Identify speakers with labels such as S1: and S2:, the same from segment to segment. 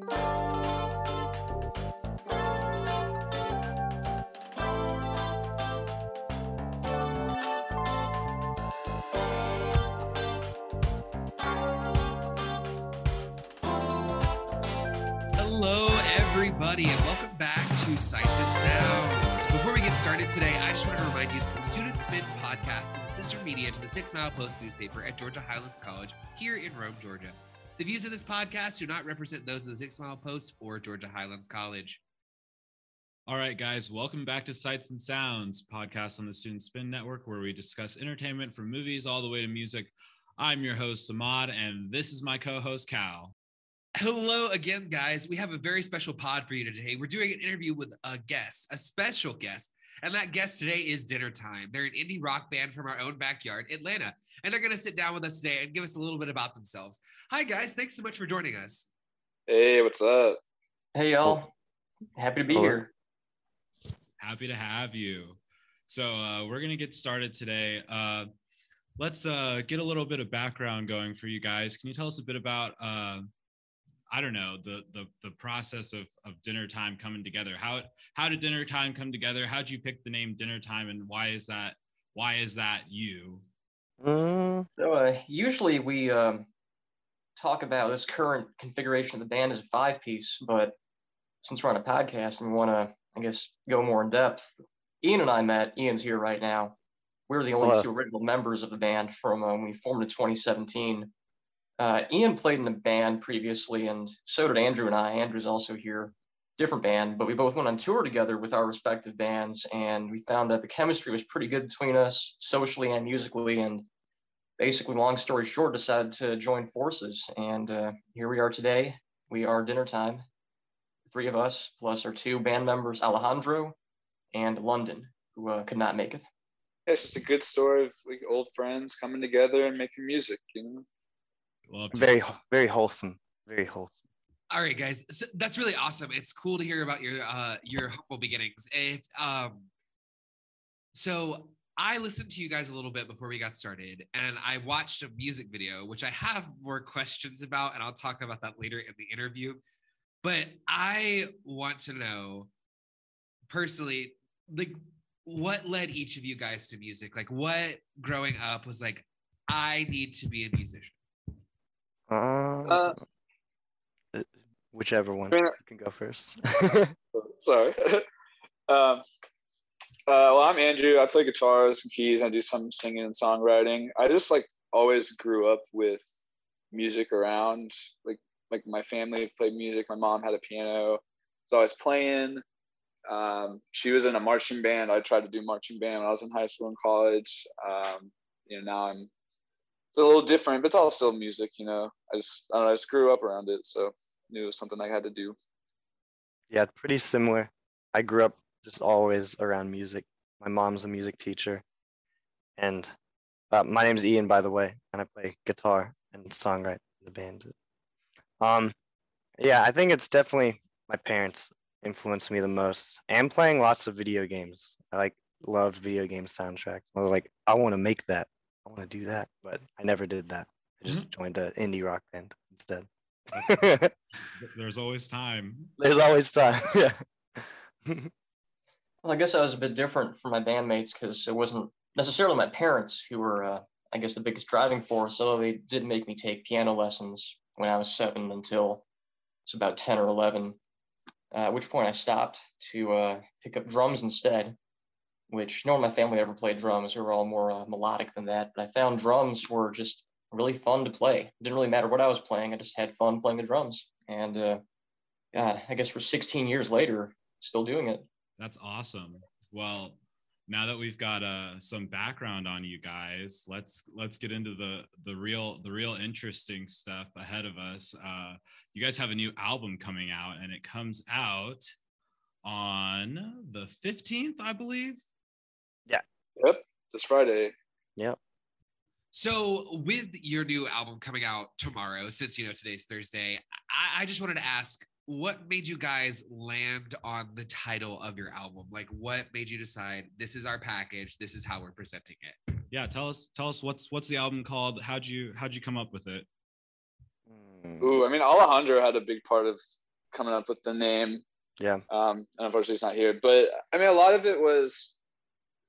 S1: Hello, everybody, and welcome back to Sights and Sounds. Before we get started today, I just want to remind you that the Student Spin podcast is a sister media to the Six Mile Post newspaper at Georgia Highlands College here in Rome, Georgia. The views of this podcast do not represent those of the Six Mile Post or Georgia Highlands College.
S2: All right, guys, welcome back to Sights and Sounds, podcast on the Student Spin Network, where we discuss entertainment from movies all the way to music. I'm your host, Samad, and this is my co host, Cal.
S1: Hello again, guys. We have a very special pod for you today. We're doing an interview with a guest, a special guest. And that guest today is Dinner Time. They're an indie rock band from our own backyard, Atlanta. And they're going to sit down with us today and give us a little bit about themselves. Hi, guys. Thanks so much for joining us.
S3: Hey, what's up?
S4: Hey y'all, happy to be
S5: Hello.
S4: here.
S2: Happy to have you. So, uh, we're going to get started today. Uh, let's uh, get a little bit of background going for you guys. Can you tell us a bit about? I don't know the the the process of of dinner time coming together. How how did dinner time come together? How did you pick the name dinner time, and why is that why is that you?
S5: Mm,
S4: So uh, usually we um, talk about this current configuration of the band as a five piece, but since we're on a podcast and we want to, I guess, go more in depth, Ian and I met. Ian's here right now. We're the only
S5: Hello.
S4: two original members of the band from uh, when we formed in 2017. Uh, Ian played in a band previously, and so did Andrew and I. Andrew's also here, different band, but we both went on tour together with our respective bands, and we found that the chemistry was pretty good between us, socially and musically. And basically, long story short, decided to join forces, and uh, here we are today. We are dinner time, three of us plus our two band members, Alejandro and London, who uh, could not make it.
S3: It's just a good story of like old friends coming together and making music, you know?
S2: Love to.
S5: very, very wholesome. Very wholesome.
S1: All right, guys. So that's really awesome. It's cool to hear about your uh your humble beginnings. If um so I listened to you guys a little bit before we got started and I watched a music video which I have more questions about and I'll talk about that later in the interview. But I want to know personally like what led each of you guys to music? Like what growing up was like I need to be a musician.
S5: Uh,
S3: Uh,
S5: whichever one.
S3: I
S5: You can go first.
S3: Sorry. um, uh, well, I'm Andrew. I play guitars and keys. I do some singing and songwriting. I just like always grew up with music around. Like, like my family played music. My mom had a piano, so I was playing. Um, she was in a marching band. I tried to do marching band when I was in high school and college. Um, you know, now I'm. It's a little different, but it's all still music. You know, I just I don't know. I just grew up around it, so knew it was something I had to do.
S5: yeah, pretty similar. I grew up just always around music. My mom's a music teacher, and uh, my name's Ian, by the way, and I play guitar and songwrite in the band. Um, yeah, I think it's definitely my parents influenced me the most, and playing lots of video games. I like loved video game soundtracks. I was like, I want to make that. I want to do that, but I never did that. I just joined an indie rock band instead.
S2: There's always time.
S5: There's always time. Yeah.
S4: Well, I guess I was a bit different from my bandmates because it wasn't necessarily my parents who were, uh, I guess, the biggest driving force. So they did make me take piano lessons when I was seven until it's about 10 or 11, uh, at which point I stopped to uh, pick up drums instead, which no one in my family ever played drums. We were all more uh, melodic than that. But I found drums were just really fun to play. It didn't really matter what I was playing, I just had fun playing the drums. And uh, God, I guess for 16 years later, still doing it.
S2: That's awesome. Well, now that we've got uh, some background on you guys, let's let's get into the the real the real interesting stuff ahead of us. Uh, you guys have a new album coming out, and it comes out on the fifteenth, I believe.
S3: Yep, this Friday. Yeah.
S1: So, with your new album coming out tomorrow, since you know today's Thursday, I, I just wanted to ask what made you guys land on the title of your album? Like, what made you decide this is our package? This is how we're presenting it?
S2: Yeah, tell us tell us what's what's the album called? How'd you how'd you come up with it?
S5: Hmm.
S3: Ooh, I mean Alejandro had a big part of coming up with the name.
S5: Yeah.
S3: Um, and unfortunately, he's not here. But I mean, a lot of it was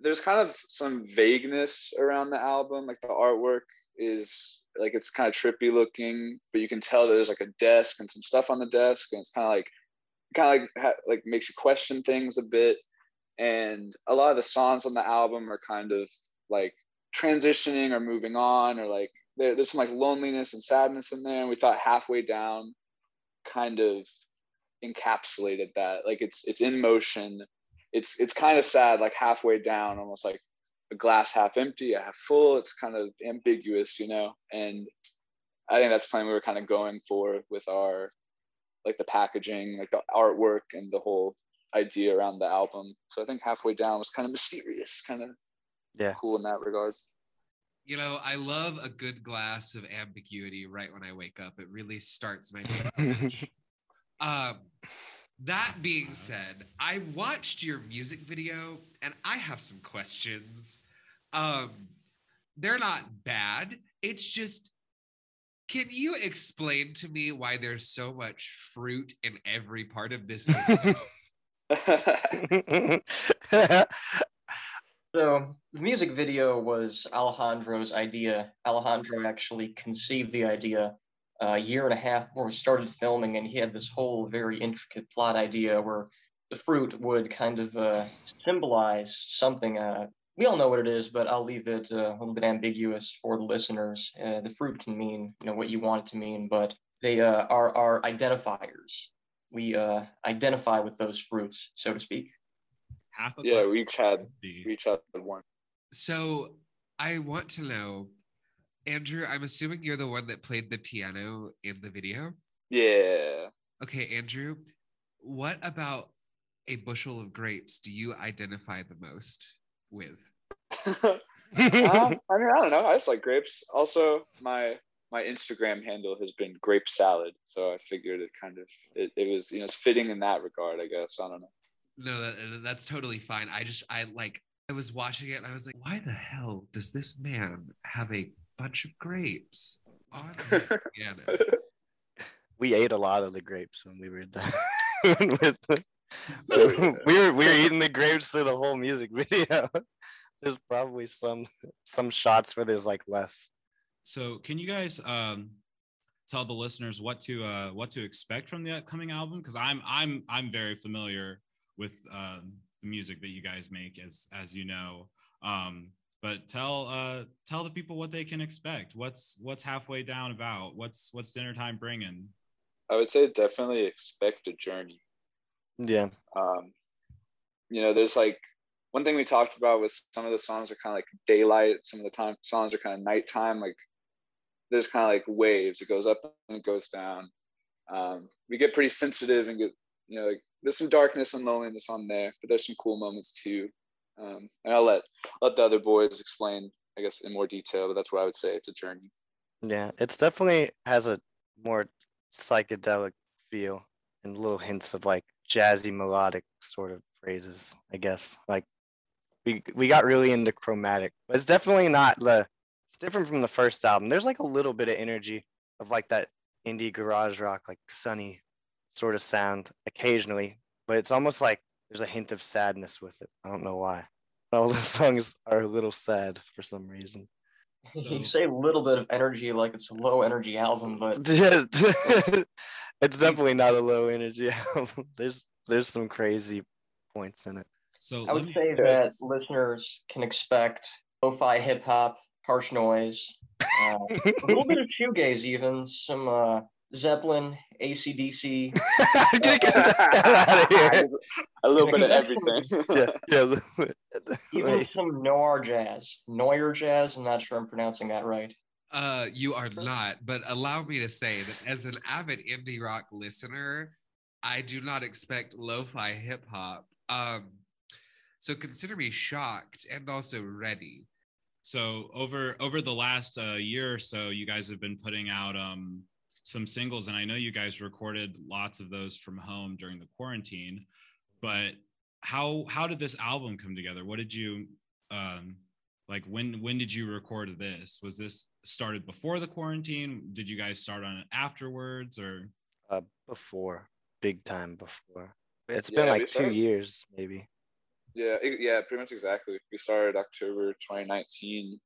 S3: there's kind of some vagueness around the album. Like the artwork is like it's kind of trippy looking, but you can tell there's like a desk and some stuff on the desk, and it's kind of like kind of like like makes you question things a bit. And a lot of the songs on the album are kind of like transitioning or moving on, or like there, there's some like loneliness and sadness in there. And we thought halfway down kind of encapsulated that. Like it's it's in motion. It's it's kind of sad, like halfway down, almost like a glass half empty, a half full. It's kind of ambiguous, you know. And I think that's something we were kind of going for with our like the packaging, like the artwork and the whole idea around the album. So I think halfway down was kind of mysterious, kind of
S5: Yeah.
S3: cool in that regard.
S1: You know, I love a good glass of ambiguity right when I wake up. It really starts my day. Um, that being said, I watched your music video and I have some questions. Um, they're not bad. It's just, can you explain to me why there's so much fruit in every part of this video?
S4: So the music video was Alejandro's idea. Alejandro actually conceived the idea a year and a half before we started filming, and he had this whole very intricate plot idea where the fruit would kind of uh, symbolize something. Uh, we all know what it is, but I'll leave it uh, a little bit ambiguous for the listeners. Uh, the fruit can mean, you know, what you want it to mean, but they uh, are are identifiers. We uh, identify with those fruits, so to speak.
S2: Half a
S3: yeah, we each had we each had one.
S1: so I want to know, Andrew, I'm assuming you're the one that played the piano in the video.
S3: Yeah.
S1: Okay, Andrew, what about a bushel of grapes do you identify the most with?
S3: um, I mean, I don't know. I just like grapes. Also, my my Instagram handle has been grape salad, so I figured it kind of it, it was you know it's fitting in that regard. I guess I don't know.
S1: No, that, that's totally fine. I just, I like, I was watching it and I was like, why the hell does this man have a bunch of grapes on his piano?
S5: we ate a lot of the grapes when we were done with the, we were we were eating the grapes through the whole music video. There's probably some some shots where there's like less.
S2: So can you guys um, tell the listeners what to uh, what to expect from the upcoming album? Because I'm I'm I'm very familiar with um, the music that you guys make, as as you know. Um, but tell uh, tell the people what they can expect. What's what's halfway down about? What's what's dinner time bringing?
S3: I would say definitely expect a journey.
S5: Yeah.
S3: Um, you know, there's like one thing we talked about was some of the songs are kind of like daylight. Some of the time songs are kind of nighttime. Like there's kind of like waves. It goes up and it goes down. Um, we get pretty sensitive and get you know like there's some darkness and loneliness on there, but there's some cool moments too. Um, and I'll let let the other boys explain, I guess, in more detail. But that's what I would say. It's a journey.
S5: Yeah. It's definitely has a more psychedelic feel and little hints of like jazzy melodic sort of phrases, I guess. Like we we got really into chromatic. But it's definitely not the it's different from the first album. There's like a little bit of energy of like that indie garage rock, like sunny sort of sound occasionally, but it's almost like there's a hint of sadness with it. I don't know why. All the songs are a little sad for some reason.
S4: you
S2: So-
S4: say a little bit of energy like it's a low energy album, but
S5: it's definitely not a low energy album. There's there's some crazy points in it.
S2: So
S4: I would
S2: me-
S4: say that listeners can expect lo-fi hip hop, harsh noise, uh, a little bit of shoegaze, even some uh, Zeppelin, ACDC.
S5: Get the hell outta here.
S3: a little bit of everything.
S5: yeah, yeah.
S4: Even some noir jazz, Neuer jazz. I'm not sure I'm pronouncing that right.
S1: Uh, you are not, but allow me to say that as an avid indie rock listener, I do not expect lo-fi hip hop. Um, so consider me shocked and also ready.
S2: So over over the last uh, year or so, you guys have been putting out um, some singles, and I know you guys recorded lots of those from home during the quarantine. But how how did this album come together? What did you um, like? When when did you record this? Was this started before the quarantine? Did you guys start on it afterwards, or
S5: uh, before. big time before. It's
S3: Yeah,
S5: been
S3: we
S5: like two
S3: started-
S5: years, maybe.
S3: Yeah, it- yeah, pretty much exactly. We started October 2019.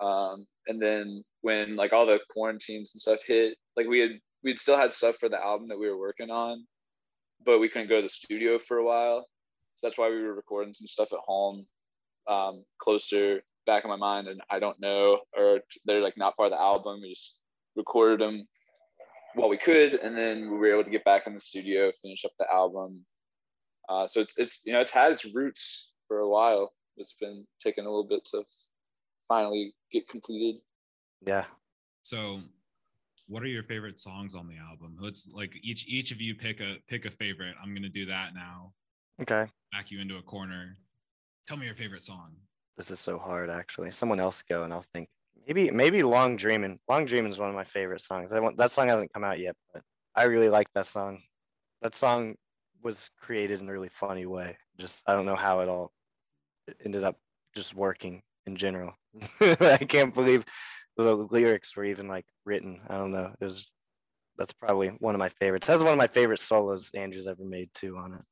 S3: Um, and then when like all the quarantines and stuff hit, like we had we'd still had stuff for the album that we were working on, but we couldn't go to the studio for a while. So that's why we were recording some stuff at home, um, closer back in my mind. And I don't know, or they're like not part of the album. We just recorded them while we could, and then we were able to get back in the studio, finish up the album, uh, so it's it's you know it's had its roots for a while. It's been taking a little bit to finally get completed.
S5: Yeah.
S2: So, what are your favorite songs on the album? Let's like each each of you pick a pick a favorite. I'm gonna do that now.
S5: Okay.
S2: Back you into a corner. Tell me your favorite song.
S5: This is so hard, actually. Someone else go, and I'll think. Maybe maybe Long Dreaming. Long Dreaming is one of my favorite songs. I want that song hasn't come out yet, but I really like that song. That song was created in a really funny way. Just I don't know how it all ended up just working in general. I can't believe the lyrics were even like written. I don't know. It was that's probably one of my favorites. That's one of my favorite solos Andrew's ever made too on it.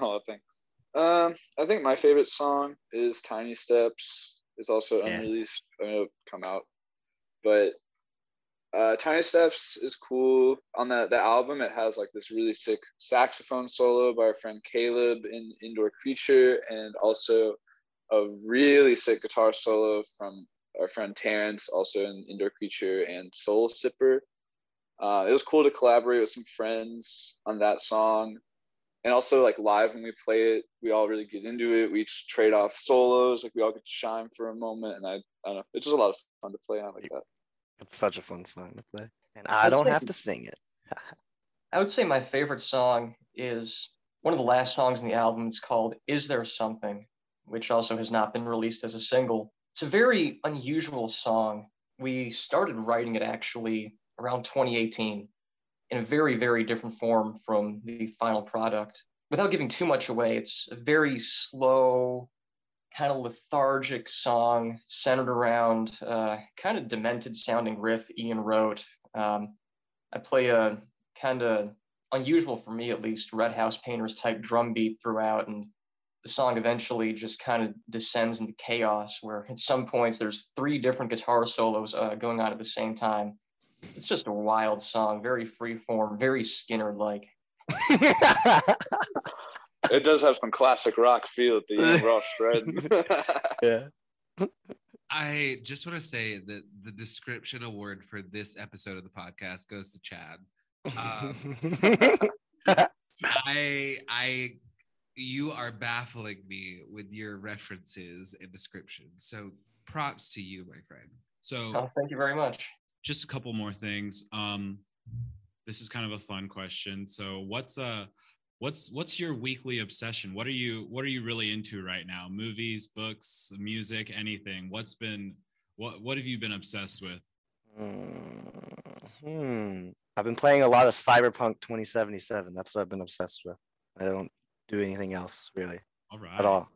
S3: Oh, thanks. Um, I think my favorite song is "Tiny Steps." It's also
S5: Yeah.
S3: unreleased. I mean, it'll come out, but uh, "Tiny Steps" is cool. On the the album, it has like this really sick saxophone solo by our friend Caleb in "Indoor Creature," and also a really sick guitar solo from our friend Terrence, also an "Indoor Creature" and "Soul Sipper." Uh, it was cool to collaborate with some friends on that song and also like live when we play it we all really get into it we each trade off solos like we all get to shine for a moment and i, I don't know it's just a lot of fun to play on like that
S5: It's such a fun song to play. And I don't have to sing it.
S4: I would say my favorite song is one of the last songs in the album. It's called Is There Something, which also has not been released as a single. It's a very unusual song. We started writing it actually around 2018 in a very, very different form from the final product. Without giving too much away, it's a very slow, kind of lethargic song centered around uh, kind of demented sounding riff Ian wrote. Um, I play a kind of unusual for me at least red house painters type drum beat throughout and the song eventually just kind of descends into chaos where at some points there's three different guitar solos uh, going on at the same time it's just a wild song very free form very skinner like
S3: it does have some classic rock feel at the end raw shred
S5: yeah.
S1: I just want to say that the description award for this episode of the podcast goes to Chad. Um, I I you are baffling me with your references and descriptions. So props to you, my friend.
S2: So
S4: oh thank you very much
S2: just a couple more things. Um, this is kind of a fun question. So what's uh what's what's your weekly obsession? What are you what are you really into right now? Movies, books, music, anything? What's been what what have you been obsessed with?
S5: hmm. I've been playing a lot of Cyberpunk 2077. That's what I've been obsessed with. I don't do anything else really
S2: All right.
S5: at all.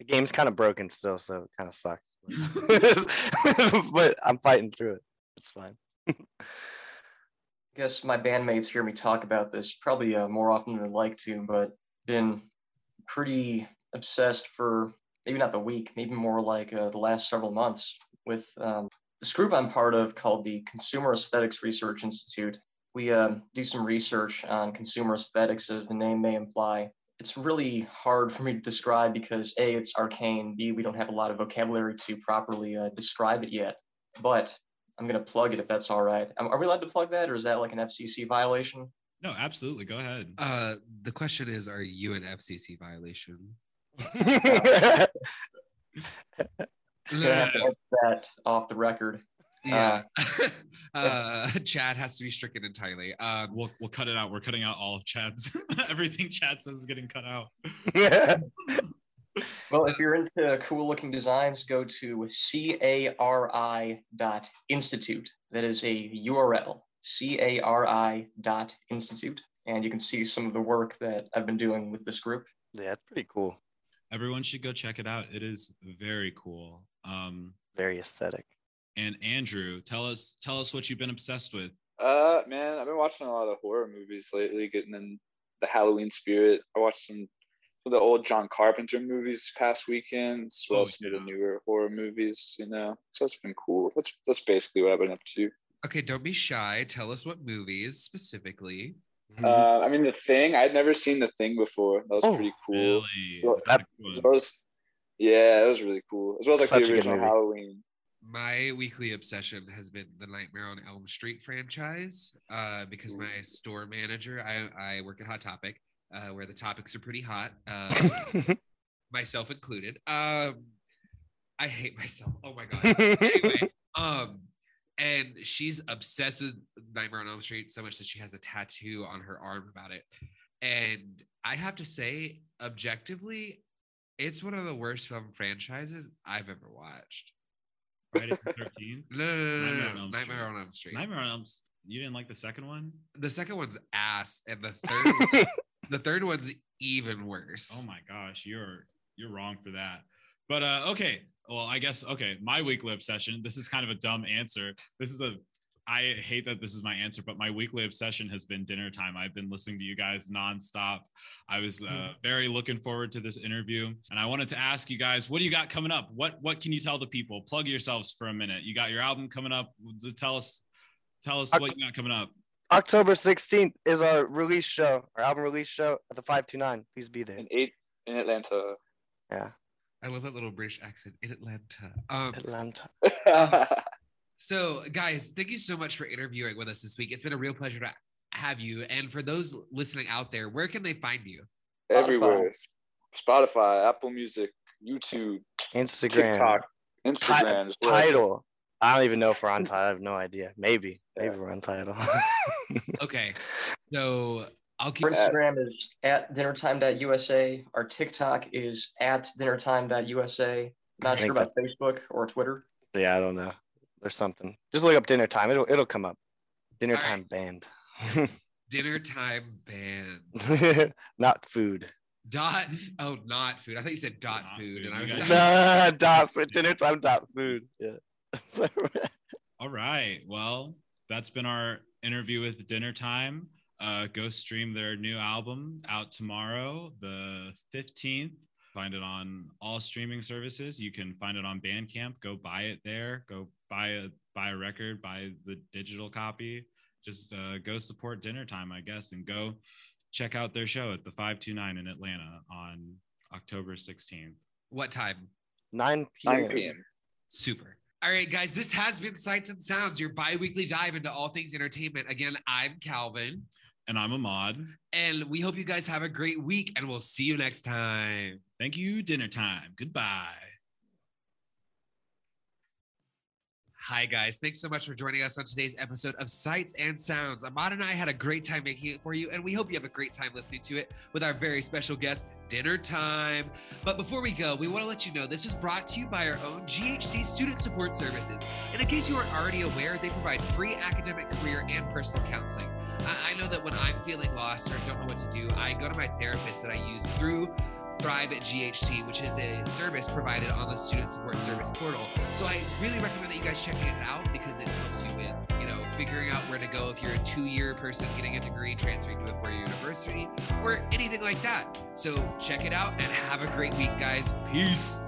S5: The game's kind of broken still, so it kind of sucks. but I'm fighting through it. It's fine.
S4: I guess my bandmates hear me talk about this probably uh, more often than I'd like to, but been pretty obsessed for maybe not the week, maybe more like uh, the last several months with um, this group I'm part of called the Consumer Aesthetics Research Institute. We um, do some research on consumer aesthetics, as the name may imply. It's really hard for me to describe because A, it's arcane, B, we don't have a lot of vocabulary to properly uh, describe it yet. But I'm going to plug it if that's all right. Um, are we allowed to plug that, or is that like an FCC violation?
S2: No, absolutely. Go ahead.
S1: Uh, the question is, are you an FCC violation?
S4: I'm gonna have to that off the record.
S1: Yeah. uh, Chad has to be stricken entirely. Um,
S2: We'll we'll cut it out. We're cutting out all of Chad's everything Chad says is getting cut out. Yeah.
S4: Well, if you're into cool looking designs, go to cari dot institute. That is a URL, cari dot institute. And you can see some of the work that I've been doing with this group.
S5: yeah, it's pretty cool.
S2: Everyone should go check it out. It is very cool. Um,
S5: Very aesthetic.
S2: And Andrew, tell us tell us what you've been obsessed with.
S3: uh man i've been watching a lot of horror movies lately getting in the Halloween spirit. I watched some of the old John Carpenter movies past weekend, as well
S2: Oh,
S3: as some of
S2: yeah.
S3: the newer horror movies. You know, so it's been cool. That's that's basically what I've been up to.
S1: Okay, don't be shy. Tell us what movies specifically.
S3: Uh, I mean, the thing I'd never seen the thing before. That was
S5: Oh,
S3: pretty cool.
S2: Really?
S3: So
S5: that-
S3: As well as, yeah, it was really cool. As well as like
S5: Such
S3: the original. Halloween.
S1: My weekly obsession has been the Nightmare on Elm Street franchise uh, because my store manager, I, I work at Hot Topic, uh, where the topics are pretty hot, uh, myself included. Um, I hate myself. Oh my god. anyway, um, and she's obsessed with Nightmare on Elm Street so much that she has a tattoo on her arm about it. And I have to say, objectively, it's one of the worst film franchises I've ever watched.
S2: Friday the 13th?
S1: No, no, no, no,
S2: Nightmare
S1: no,
S2: on Elm
S1: Nightmare
S2: Street.
S1: on Elm Street.
S2: Nightmare on Elm S- You didn't like the second one?
S1: The second one's ass, and the third, the third one's even worse.
S2: Oh my gosh, you're you're wrong for that. But uh okay. Well, I guess okay, my weekly obsession. This is kind of a dumb answer. This is a I hate that this is my answer, but my weekly obsession has been dinner time. I've been listening to you guys nonstop. I was uh, very looking forward to this interview, and I wanted to ask you guys, what do you got coming up? What what can you tell the people? Plug yourselves for a minute. You got your album coming up. Tell us, tell us what you got coming up.
S5: October 16th is our release show, our album release show at the 529. Please be there.
S3: In eight in Atlanta.
S5: Yeah.
S1: I love that little British accent in Atlanta. Um,
S5: Atlanta.
S1: So, guys, thank you so much for interviewing with us this week. It's been a real pleasure to have you. And for those listening out there, where can they find you?
S3: Everywhere. Spotify, Apple Music, YouTube,
S5: Instagram.
S3: TikTok, Instagram. as well.
S5: Tidal. I don't even know if we're on Tidal. I have no idea. Maybe. Maybe
S3: Yeah.
S5: we're on Tidal.
S1: Okay. So, I'll keep
S4: Instagram is at dinnertime.usa. Our TikTok is at dinnertime.usa. Not sure
S5: think
S4: about Facebook or Twitter.
S5: yeah, I don't know. There's something. Just look up dinner time. It'll it'll come up. Dinner
S1: All right.
S5: time band.
S1: dinner time band.
S5: Not food.
S1: Dot. Oh, not food. I thought you said dot
S2: Not
S1: food.
S2: food.
S1: And I was
S2: guys-
S5: Nah, dot food. Dinner time dot food. Yeah.
S2: All right. Well, that's been our interview with Dinner Time. Uh, go stream their new album out tomorrow, the 15th. Find it on all streaming services. You can find it on Bandcamp. Go buy it there. Go buy a buy a record, buy the digital copy. Just uh, go support Dinner Time, I guess, and go check out their show at the 529 in Atlanta on October 16th.
S1: what time?
S5: 9 p.m.
S3: 9 p.m.
S1: Super. All right, guys, this has been Sights and Sounds, your bi weekly dive into all things entertainment. Again, I'm Calvin,
S2: And I'm Ahmad.
S1: and we hope you guys have a great week, and we'll see you next time.
S2: Thank you, Dinner Time. Goodbye.
S1: Hi, guys. Thanks so much for joining us on today's episode of Sights and Sounds. Ahmad and I had a great time making it for you, and we hope you have a great time listening to it with our very special guest, Dinner Time. But before we go, we want to let you know this is brought to you by our own GHC Student Support Services. And in case you aren't already aware, they provide free academic, career, and personal counseling. I, I know that when I'm feeling lost or don't know what to do, I go to my therapist that I use through Thrive at GHC, which is a service provided on the Student Support Service portal. So I really recommend that you guys checking it out because it helps you with, you know, figuring out where to go if you're a two-year person getting a degree, transferring to a four-year university, or anything like that. So check it out and have a great week, guys. Peace.